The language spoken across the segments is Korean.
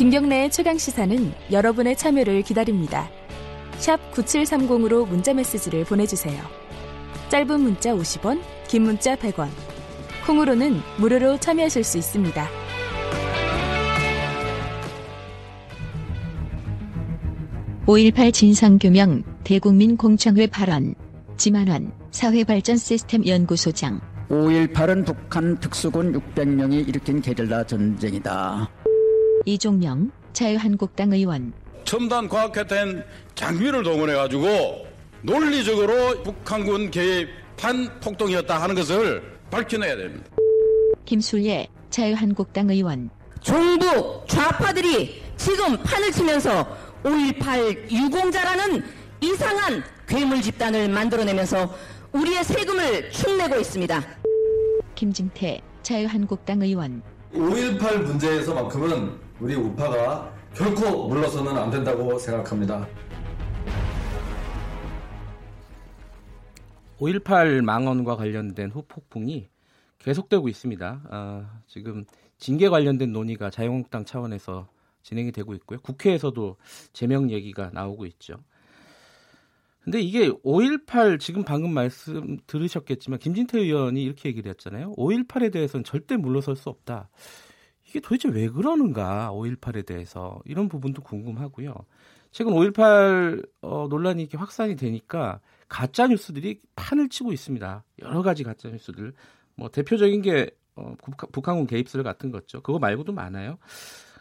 김경래의 최강 시사는 여러분의 참여를 기다립니다. 샵 9730으로 문자 메시지를 보내주세요. 짧은 문자 50원, 긴 문자 100원. 콩으로는 무료로 참여하실 수 있습니다. (5.18) 진상규명 대국민 공청회 발언 지만환 사회발전시스템연구소장 5.18은 북한 특수군 600명이 일으킨 게릴라 전쟁이다. 이종명 자유한국당 의원 첨단 과학회된 장비를 동원해 가지고 논리적으로 북한군 개입 반폭동이었다 하는 것을 밝혀내야 됩니다. 김술예 자유한국당 의원 종북 좌파들이 지금 판을 치면서 5.18 유공자라는 이상한 괴물 집단을 만들어내면서 우리의 세금을 축내고 있습니다. 김진태 자유한국당 의원 5.18 문제에서만큼은 우리 우파가 결코 물러서는 안 된다고 생각합니다. 5.18 망언과 관련된 후폭풍이 계속되고 있습니다. 아, 지금 징계 관련된 논의가 자유한국당 차원에서 진행이 되고 있고요. 국회에서도 제명 얘기가 나오고 있죠. 근데 이게 5.18 지금 방금 말씀 들으셨겠지만 김진태 의원이 이렇게 얘기를 했잖아요. 5.18에 대해서는 절대 물러설 수 없다. 이게 도대체 왜 그러는가 5.18에 대해서 이런 부분도 궁금하고요. 최근 5.18 어, 논란이 이렇게 확산이 되니까 가짜 뉴스들이 판을 치고 있습니다. 여러 가지 가짜 뉴스들. 뭐 대표적인 게 어, 북한군 개입설 같은 거죠. 그거 말고도 많아요.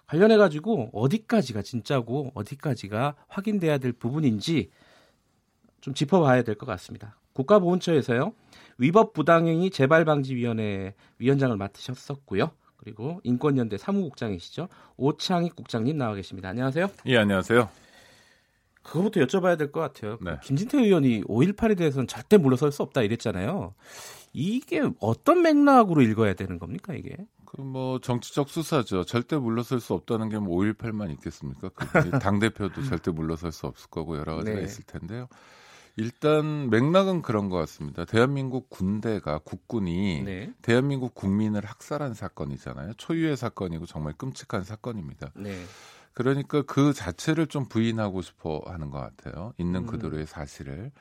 관련해 가지고 어디까지가 진짜고 어디까지가 확인돼야 될 부분인지 좀 짚어봐야 될 것 같습니다. 국가보훈처에서요 위법 부당행위 재발 방지 위원회 위원장을 맡으셨었고요. 그리고 인권연대 사무국장이시죠 오창익 국장님 나와 계십니다. 안녕하세요. 예, 안녕하세요. 그거부터 여쭤봐야 될 것 같아요. 네. 김진태 의원이 5.18에 대해서는 절대 물러설 수 없다 이랬잖아요. 이게 어떤 맥락으로 읽어야 되는 겁니까 이게? 그 뭐 정치적 수사죠. 절대 물러설 수 없다는 게 뭐 5.18만 있겠습니까? 당 대표도 절대 물러설 수 없을 거고 여러 가지가 네. 있을 텐데요. 일단 맥락은 그런 것 같습니다. 대한민국 군대가 국군이 네. 대한민국 국민을 학살한 사건이잖아요. 초유의 사건이고 정말 끔찍한 사건입니다. 네. 그러니까 그 자체를 좀 부인하고 싶어 하는 것 같아요. 있는 음. 그대로의 사실을.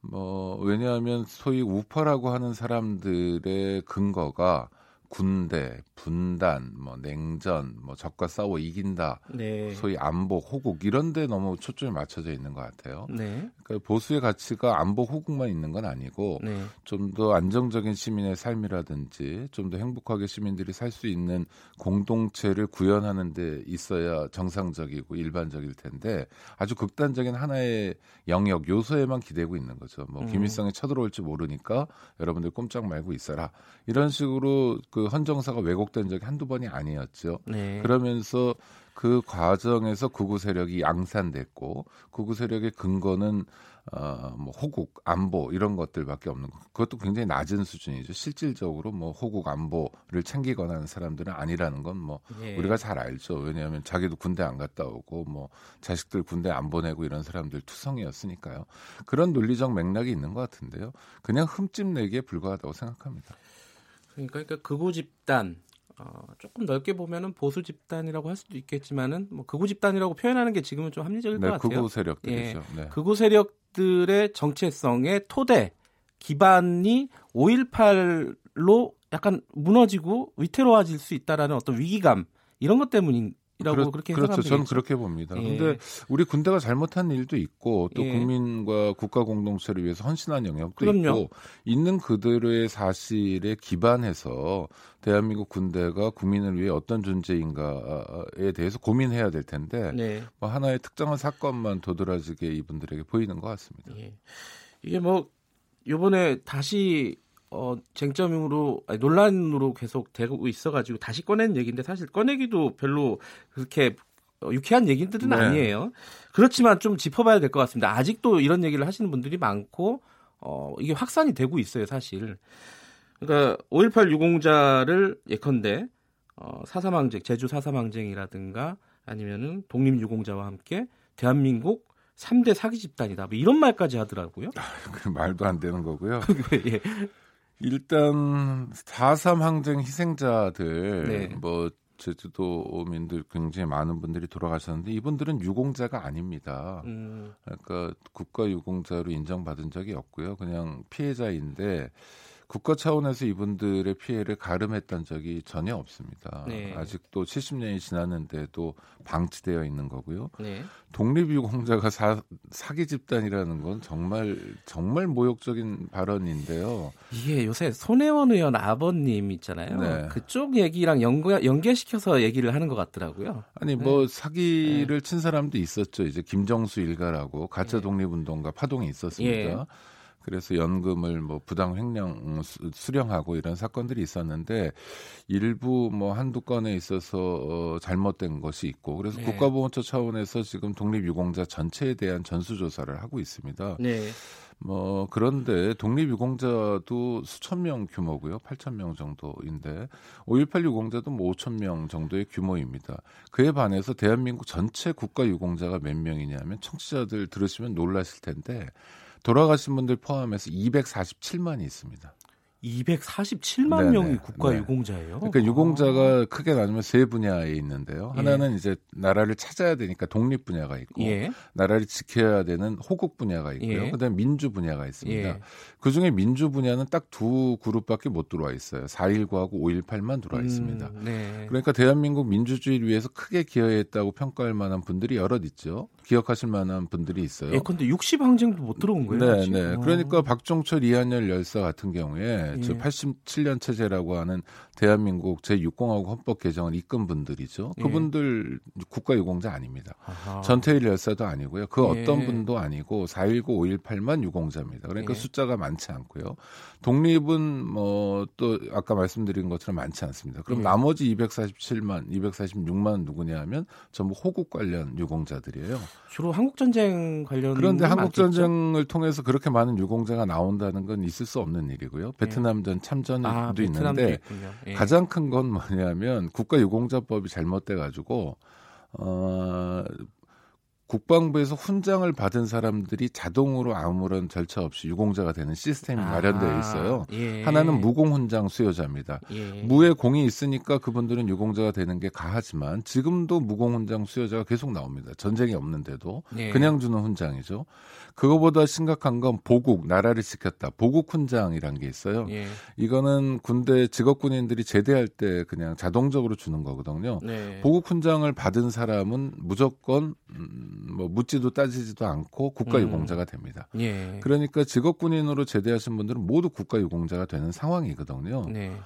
뭐 왜냐하면 소위 우퍼라고 하는 사람들의 근거가 군대, 분단, 뭐 냉전, 뭐 적과 싸워 이긴다, 네. 소위 안보, 호국 이런데 너무 초점이 맞춰져 있는 것 같아요. 네. 그러니까 보수의 가치가 안보, 호국만 있는 건 아니고 네. 좀더 안정적인 시민의 삶이라든지 좀 더 행복하게 시민들이 살 수 있는 공동체를 구현하는 데 있어야 정상적이고 일반적일 텐데 아주 극단적인 하나의 영역 요소에만 기대고 있는 거죠. 뭐 음. 김일성이 쳐들어올지 모르니까 여러분들 꼼짝 말고 있어라 이런 식으로. 그 헌정사가 왜곡된 적이 한두 번이 아니었죠. 네. 그러면서 그 과정에서 극우 세력이 양산됐고 극우 세력의 근거는 어, 뭐 호국 안보 이런 것들밖에 없는 거. 그것도 굉장히 낮은 수준이죠. 실질적으로 뭐 호국 안보를 챙기거나 하는 사람들은 아니라는 건뭐 예. 우리가 잘 알죠. 왜냐하면 자기도 군대 안 갔다 오고 뭐 자식들 군대 안 보내고 이런 사람들 투성이었으니까요. 그런 논리적 맥락이 있는 것 같은데요. 그냥 흠집 내기에 불과하다고 생각합니다. 그러니까, 그러니까 극우 집단 어, 조금 넓게 보면은 보수 집단이라고 할 수도 있겠지만은 뭐 극우 집단이라고 표현하는 게 지금은 좀 합리적일 네, 것 같아요. 극우 세력들이죠. 예, 네. 극우 세력들의 정체성의 토대 기반이 5.18로 약간 무너지고 위태로워질 수 있다라는 어떤 위기감 이런 것 때문인 그렇, 그렇게 그렇죠. 저는 그렇게 봅니다. 예. 근데 우리 군대가 잘못한 일도 있고 또 예. 국민과 국가 공동체를 위해서 헌신한 영역도 그럼요. 있고 있는 그대로의 사실에 기반해서 대한민국 군대가 국민을 위해 어떤 존재인가에 대해서 고민해야 될 텐데 네. 뭐 하나의 특정한 사건만 도드라지게 이분들에게 보이는 것 같습니다. 예. 이게 뭐 요번에 다시 어, 쟁점으로 아니, 논란으로 계속 되고 있어가지고 다시 꺼낸 얘기인데 사실 꺼내기도 별로 그렇게 어, 유쾌한 얘기들은 네. 아니에요. 그렇지만 좀 짚어봐야 될 것 같습니다. 아직도 이런 얘기를 하시는 분들이 많고 어, 이게 확산이 되고 있어요, 사실. 그러니까 5.18 유공자를 예컨대 어, 사사망쟁, 제주 사사망쟁이라든가 아니면은 독립 유공자와 함께 대한민국 3대 사기 집단이다. 뭐 이런 말까지 하더라고요. 아, 그 말도 안 되는 거고요. 예. 일단 4.3 항쟁 희생자들 네. 뭐 제주도민들 굉장히 많은 분들이 돌아가셨는데 이분들은 유공자가 아닙니다. 음, 그러니까 국가 유공자로 인정받은 적이 없고요. 그냥 피해자인데 국가 차원에서 이분들의 피해를 가름했던 적이 전혀 없습니다. 네. 아직도 70년이 지났는데도 방치되어 있는 거고요. 네. 독립유공자가 사, 사기 집단이라는 건 정말 정말 모욕적인 발언인데요. 이게 요새 손혜원 의원 아버님 있잖아요. 네. 그쪽 얘기랑 연결, 연계시켜서 얘기를 하는 것 같더라고요. 아니 뭐 사기를 친 사람도 있었죠. 이제 김정수 일가라고 가짜 네. 독립운동가 파동이 있었습니다. 예. 그래서 연금을 뭐 부당 횡령 수- 수령하고 이런 사건들이 있었는데 일부 뭐 한두 건에 있어서 어, 잘못된 것이 있고 그래서 네. 국가보훈처 차원에서 지금 독립유공자 전체에 대한 전수조사를 하고 있습니다. 네. 뭐 그런데 독립유공자도 수천 명 규모고요. 8천 명 정도인데 5.18 유공자도 뭐 5천 명 정도의 규모입니다. 그에 반해서 대한민국 전체 국가 유공자가 몇 명이냐면 청취자들 들으시면 놀라실 텐데 돌아가신 분들 포함해서 247만이 있습니다. 247만 네네. 명이 국가 네. 유공자예요. 그러니까 유공자가 크게 나누면 세 분야에 있는데요. 예. 하나는 이제 나라를 찾아야 되니까 독립 분야가 있고 예. 나라를 지켜야 되는 호국 분야가 있고요. 예. 그다음에 민주 분야가 있습니다. 예. 그 중에 민주 분야는 딱 두 그룹밖에 못 들어와 있어요. 4.19하고 5.18만 들어와 있습니다. 음, 네. 그러니까 대한민국 민주주의를 위해서 크게 기여했다고 평가할 만한 분들이 여럿 있죠. 기억하실 만한 분들이 있어요. 예, 근데 60 항쟁도 못 들어온 거예요. 네? 네. 어. 그러니까 박종철 이한열 열사 같은 경우에 예. 저 87년 체제라고 하는 대한민국 제6공화국 헌법 개정을 이끈 분들이죠. 예. 그분들 국가유공자 아닙니다. 아하. 전태일 열사도 아니고요. 그 예. 어떤 분도 아니고 4.19, 5.18만 유공자입니다. 그러니까 예. 숫자가 많지 않고요. 독립은 뭐 또 아까 말씀드린 것처럼 많지 않습니다. 그럼 예. 나머지 247만, 246만 누구냐 하면 전부 호국 관련 유공자들이에요. 주로 한국 전쟁 관련 그런데 한국? 전쟁을 통해서 그렇게 많은 유공자가 나온다는 건 있을 수 없는 일이고요. 베트남 전 참전도 아, 있는데. 예. 가장 큰 건 뭐냐면 국가유공자법이 잘못돼 가지고 어 국방부에서 훈장을 받은 사람들이 자동으로 아무런 절차 없이 유공자가 되는 시스템이 아, 마련되어 있어요. 예. 하나는 무공 훈장 수여자입니다. 예. 무에 공이 있으니까 그분들은 유공자가 되는 게 가하지만 지금도 무공 훈장 수여자가 계속 나옵니다. 전쟁이 없는데도 예. 그냥 주는 훈장이죠. 그거보다 심각한 건 보국 나라를 지켰다. 보국 훈장이란 게 있어요. 예. 이거는 군대 직업 군인들이 제대할 때 그냥 자동적으로 주는 거거든요. 네. 보국 훈장을 받은 사람은 무조건 음, 뭐 묻지도 따지지도 않고 국가 음. 유공자가 됩니다. 예. 그러니까 직업 군인으로 제대하신 분들은 모두 국가 유공자가 되는 상황이거든요. 네.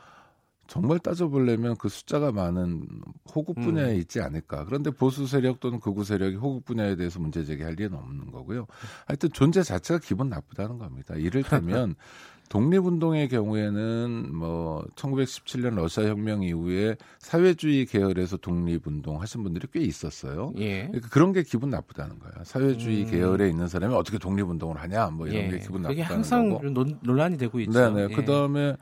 정말 따져보려면 그 숫자가 많은 호국 음. 분야에 있지 않을까. 그런데 보수 세력 또는 극우 세력이 호국 분야에 대해서 문제 제기할 리는 없는 거고요. 하여튼 존재 자체가 기분 나쁘다는 겁니다. 이를테면 독립운동의 경우에는 뭐 1917년 러시아 혁명 이후에 사회주의 계열에서 독립운동 하신 분들이 꽤 있었어요. 예. 그러니까 그런 게 기분 나쁘다는 거야. 사회주의 음. 계열에 있는 사람이 어떻게 독립운동을 하냐, 뭐 이런 예. 게 기분 그게 나쁘다는 항상 거고. 논, 논란이 되고 있죠. 네네. 예. 그 다음에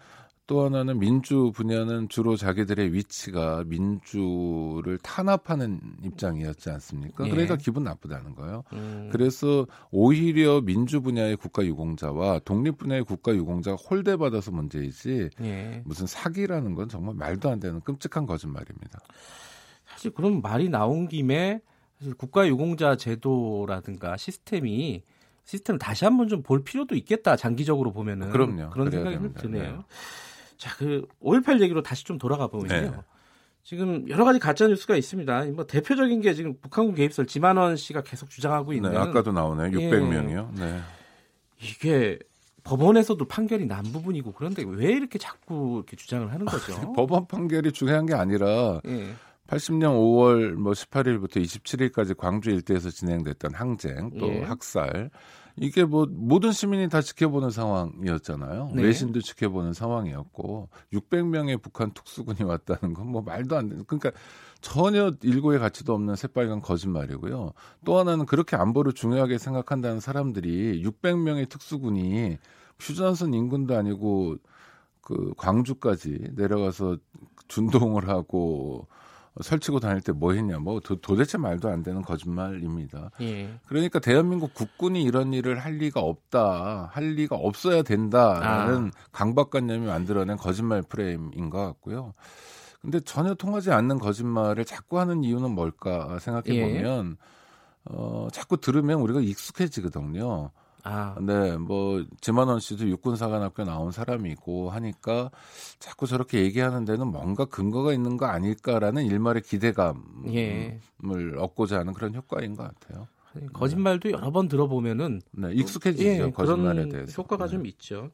또 하나는 민주 분야는 주로 자기들의 위치가 민주를 탄압하는 입장이었지 않습니까? 예. 그러니까 기분 나쁘다는 거예요. 음, 그래서 오히려 민주 분야의 국가 유공자와 독립 분야의 국가 유공자가 홀대받아서 문제이지 예. 무슨 사기라는 건 정말 말도 안 되는 끔찍한 거짓말입니다. 사실 그런 말이 나온 김에 사실 국가 유공자 제도라든가 시스템이 시스템을 다시 한번 좀 볼 필요도 있겠다 장기적으로 보면은 그럼요. 그런 생각이 됩니다. 드네요. 네. 자, 그 5.18 얘기로 다시 좀 돌아가 보면요. 네. 지금 여러 가지 가짜 뉴스가 있습니다. 뭐 대표적인 게 지금 북한군 개입설 지만원 씨가 계속 주장하고 있는 네, 아까도 나오네요. 예. 600명이요. 네. 이게 법원에서도 판결이 난 부분이고 그런데 왜 이렇게 자꾸 이렇게 주장을 하는 거죠? 법원 판결이 중요한 게 아니라 예. 80년 5월 뭐 18일부터 27일까지 광주 일대에서 진행됐던 항쟁 또 예. 학살 이게 뭐 모든 시민이 다 지켜보는 상황이었잖아요. 네. 외신도 지켜보는 상황이었고 600명의 북한 특수군이 왔다는 건 뭐 말도 안 되는 그러니까 전혀 일고의 가치도 없는 새빨간 거짓말이고요. 또 하나는 그렇게 안보를 중요하게 생각한다는 사람들이 600명의 특수군이 휴전선 인근도 아니고 그 광주까지 내려가서 준동을 하고 설치고 다닐 때 뭐 했냐 뭐 도, 도대체 말도 안 되는 거짓말입니다. 예. 그러니까 대한민국 국군이 이런 일을 할 리가 없다, 할 리가 없어야 된다라는 강박관념이 만들어낸 거짓말 프레임인 것 같고요. 근데 전혀 통하지 않는 거짓말을 자꾸 하는 이유는 뭘까 생각해 예. 보면 어 자꾸 들으면 우리가 익숙해지거든요. 아, 네, 뭐 지만원 씨도 육군사관학교 나온 사람이고 하니까 자꾸 저렇게 얘기하는 데는 뭔가 근거가 있는 거 아닐까라는 일말의 기대감을 예. 얻고자 하는 그런 효과인 것 같아요. 거짓말도 여러 번 들어보면은 네, 익숙해지죠 예, 거짓말에 대해서. 효과가 네. 좀 있죠.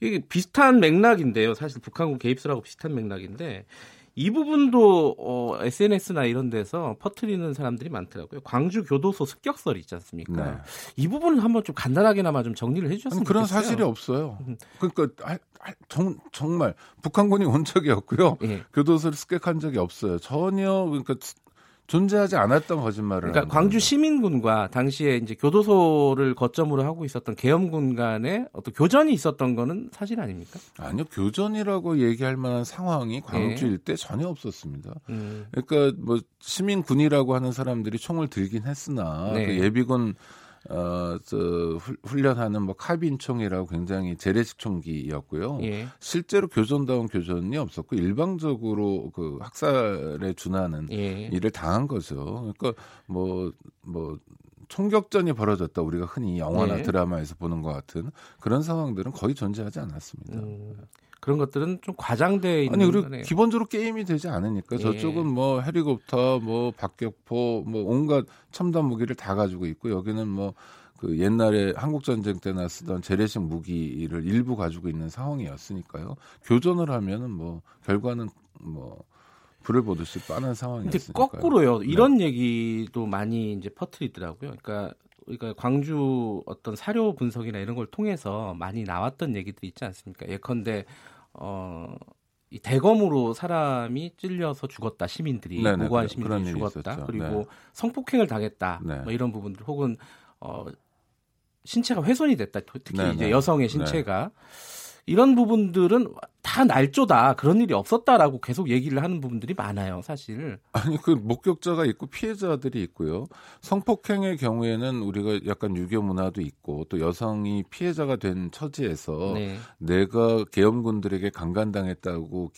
이게 비슷한 맥락인데요. 사실 북한군 개입설하고 비슷한 맥락인데 이 부분도 어, SNS나 이런 데서 퍼뜨리는 사람들이 많더라고요. 광주 교도소 습격설 있지 않습니까? 네. 이 부분은 한번 좀 간단하게나마 좀 정리를 해주셨으면 아니, 그런 좋겠어요. 사실이 없어요. 음. 그러니까 아, 아, 정, 정말 북한군이 온 적이 없고요. 예. 교도소를 습격한 적이 없어요. 전혀 그러니까 존재하지 않았던 거짓말을. 그러니까 광주. 시민군과 당시에 이제 교도소를 거점으로 하고 있었던 계엄군 간에 어떤 교전이 있었던 거는 사실 아닙니까? 아니요 교전이라고 얘기할 만한 상황이 광주 예. 일대 전혀 없었습니다. 음, 그러니까 뭐 시민군이라고 하는 사람들이 총을 들긴 했으나 네. 그 예비군 어 저 훈련하는 뭐 카빈총이라고 굉장히 재래식 총기였고요. 예. 실제로 교전다운 교전이 없었고 일방적으로 그 학살에 준하는 예. 일을 당한 거죠. 그러니까 뭐뭐 총격전이 벌어졌다 우리가 흔히 영화나 네. 드라마에서 보는 것 같은 그런 상황들은 거의 존재하지 않았습니다. 음, 그런 것들은 좀 과장돼 있는 아니 그리고 거네요. 기본적으로 게임이 되지 않으니까 예. 저쪽은 뭐 헬리콥터, 뭐 박격포, 뭐 온갖 첨단 무기를 다 가지고 있고 여기는 뭐 그 옛날에 한국 전쟁 때나 쓰던 재래식 무기를 일부 가지고 있는 상황이었으니까요. 교전을 하면은 뭐 결과는 뭐 불을 보듯이 빠는 상황이었으니까. 거꾸로요. 네. 이런 얘기도 많이 이제 퍼뜨리더라고요. 그러니까 그러니까 광주 어떤 사료 분석이나 이런 걸 통해서 많이 나왔던 얘기들이 있지 않습니까? 예컨대 어. 이 대검으로 사람이 찔려서 죽었다 시민들이 네네, 무고한 그런- 시민들이 죽었다. 그리고 네. 성폭행을 당했다 네. 뭐 이런 부분들 혹은 어 신체가 훼손이 됐다 특히 네네. 이제 여성의 신체가 이런 부분들은 다 날조다 그런 일이 없었다라고 계속 얘기를 하는 부분들이 많아요 사실 아니 그 목격자가 있고 피해자들이 있고요. 성폭행의 경우에는 우리가 약간 유교 문화도 있고 또 여성이 피해자가 된 처지에서 네. 내가 계엄군들에게 강간당했다고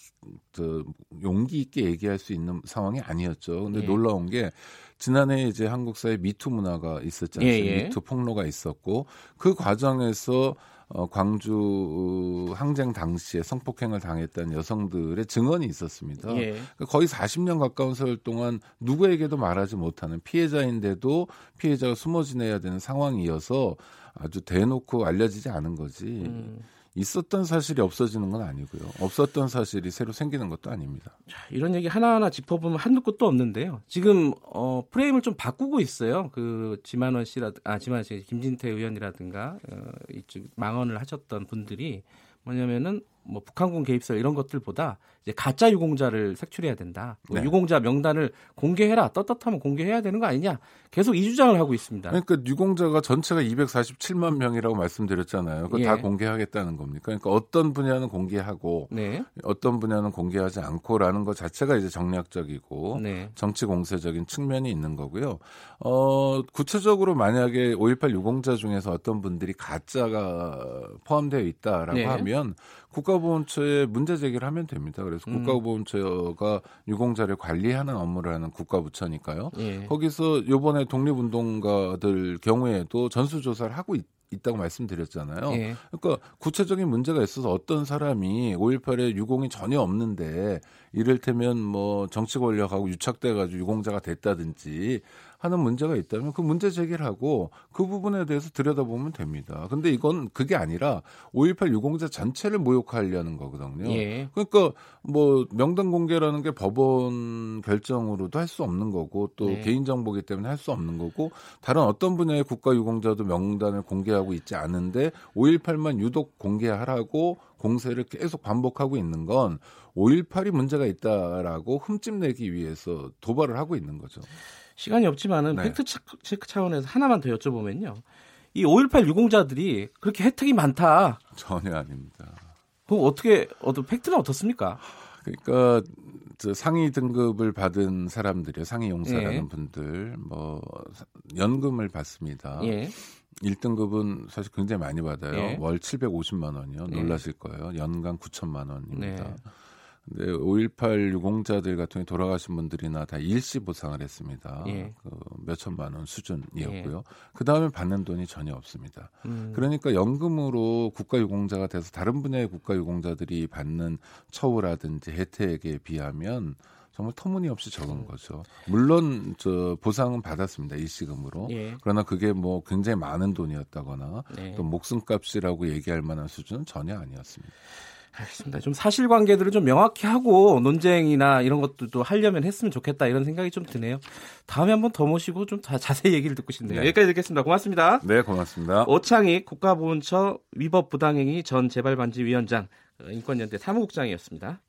저 용기 있게 얘기할 수 있는 상황이 아니었죠. 근데 예. 놀라운 게 지난해 이제 한국 사회 미투 문화가 있었지 예, 않습니까? 예. 미투 폭로가 있었고 그 과정에서 어, 광주 항쟁 당시에 성폭행을 당했던 여성들의 증언이 있었습니다. 예. 그러니까 거의 40년 가까운 세월 동안 누구에게도 말하지 못하는 피해자인데도 피해자가 숨어 지내야 되는 상황이어서 아주 대놓고 알려지지 않은 거지. 음. 있었던 사실이 없어지는 건 아니고요. 없었던 사실이 새로 생기는 것도 아닙니다. 자, 이런 얘기 하나하나 짚어보면 한두 끝도 없는데요. 지금 어, 프레임을 좀 바꾸고 있어요. 그 지만원 씨라 아 지만원 씨 김진태 의원이라든가 어, 이쪽 망언을 하셨던 분들이 뭐냐면은 뭐 북한군 개입설 이런 것들보다 이제 가짜 유공자를 색출해야 된다. 뭐 네. 유공자 명단을 공개해라. 떳떳하면 공개해야 되는 거 아니냐. 계속 이 주장을 하고 있습니다. 그러니까 유공자가 전체가 247만 명이라고 말씀드렸잖아요. 그거 예. 다 공개하겠다는 겁니까? 그러니까 어떤 분야는 공개하고 네. 어떤 분야는 공개하지 않고라는 것 자체가 이제 정략적이고 네. 정치 공세적인 측면이 있는 거고요. 어, 구체적으로 만약에 5.18 유공자 중에서 어떤 분들이 가짜가 포함되어 있다라고 네. 하면 국가보훈처에 문제 제기를 하면 됩니다. 그래서 음. 국가보훈처가 유공자를 관리하는 업무를 하는 국가부처니까요. 예. 거기서 요번에 독립운동가들 경우에도 전수조사를 하고 있, 있다고 말씀드렸잖아요. 예. 그러니까 구체적인 문제가 있어서 어떤 사람이 5.18에 유공이 전혀 없는데 이를테면 뭐 정치 권력하고 유착돼 가지고 유공자가 됐다든지 하는 문제가 있다면 그 문제 제기를 하고 그 부분에 대해서 들여다보면 됩니다. 근데 이건 그게 아니라 5.18 유공자 전체를 모욕하려는 거거든요. 예. 그러니까 뭐 명단 공개라는 게 법원 결정으로도 할 수 없는 거고 또 네. 개인 정보기 때문에 할 수 없는 거고 다른 어떤 분야의 국가 유공자도 명단을 공개하고 있지 않은데 5.18만 유독 공개하라고 공세를 계속 반복하고 있는 건 5.18이 문제가 있다라고 흠집내기 위해서 도발을 하고 있는 거죠. 시간이 없지만은 네. 팩트 체크- 차원에서 하나만 더 여쭤보면요. 이 5.18 유공자들이 그렇게 혜택이 많다. 전혀 아닙니다. 그럼 어떻게 어떤 팩트는 어떻습니까? 그러니까 저 상위 등급을 받은 사람들이요, 상위 용사라는 예. 분들 뭐 연금을 받습니다. 예. 1등급은 사실 굉장히 많이 받아요. 예. 월 750만 원이요. 예. 놀라실 거예요. 연간 9천만 원입니다. 네. 근데 5.18 유공자들 같은 경우 돌아가신 분들이나 다 일시 보상을 했습니다. 예. 그 몇천만 원 수준이었고요. 그 다음에 받는 돈이 전혀 없습니다. 음. 그러니까 연금으로 국가 유공자가 돼서 다른 분야의 국가 유공자들이 받는 처우라든지 혜택에 비하면 정말 터무니없이 적은 거죠. 물론 저 보상은 받았습니다 일시금으로. 예. 그러나 그게 뭐 굉장히 많은 돈이었다거나 네. 또 목숨값이라고 얘기할 만한 수준은 전혀 아니었습니다. 알겠습니다. 좀 사실관계들을 좀 명확히 하고 논쟁이나 이런 것들도 하려면 했으면 좋겠다 이런 생각이 좀 드네요. 다음에 한번 더 모시고 좀다 자세히 얘기를 듣고 싶네요. 네. 여기까지 듣겠습니다. 고맙습니다. 네, 고맙습니다. 오창익 국가보훈처 위법 부당행위 전 재발반지 위원장 어, 인권연대 사무국장이었습니다.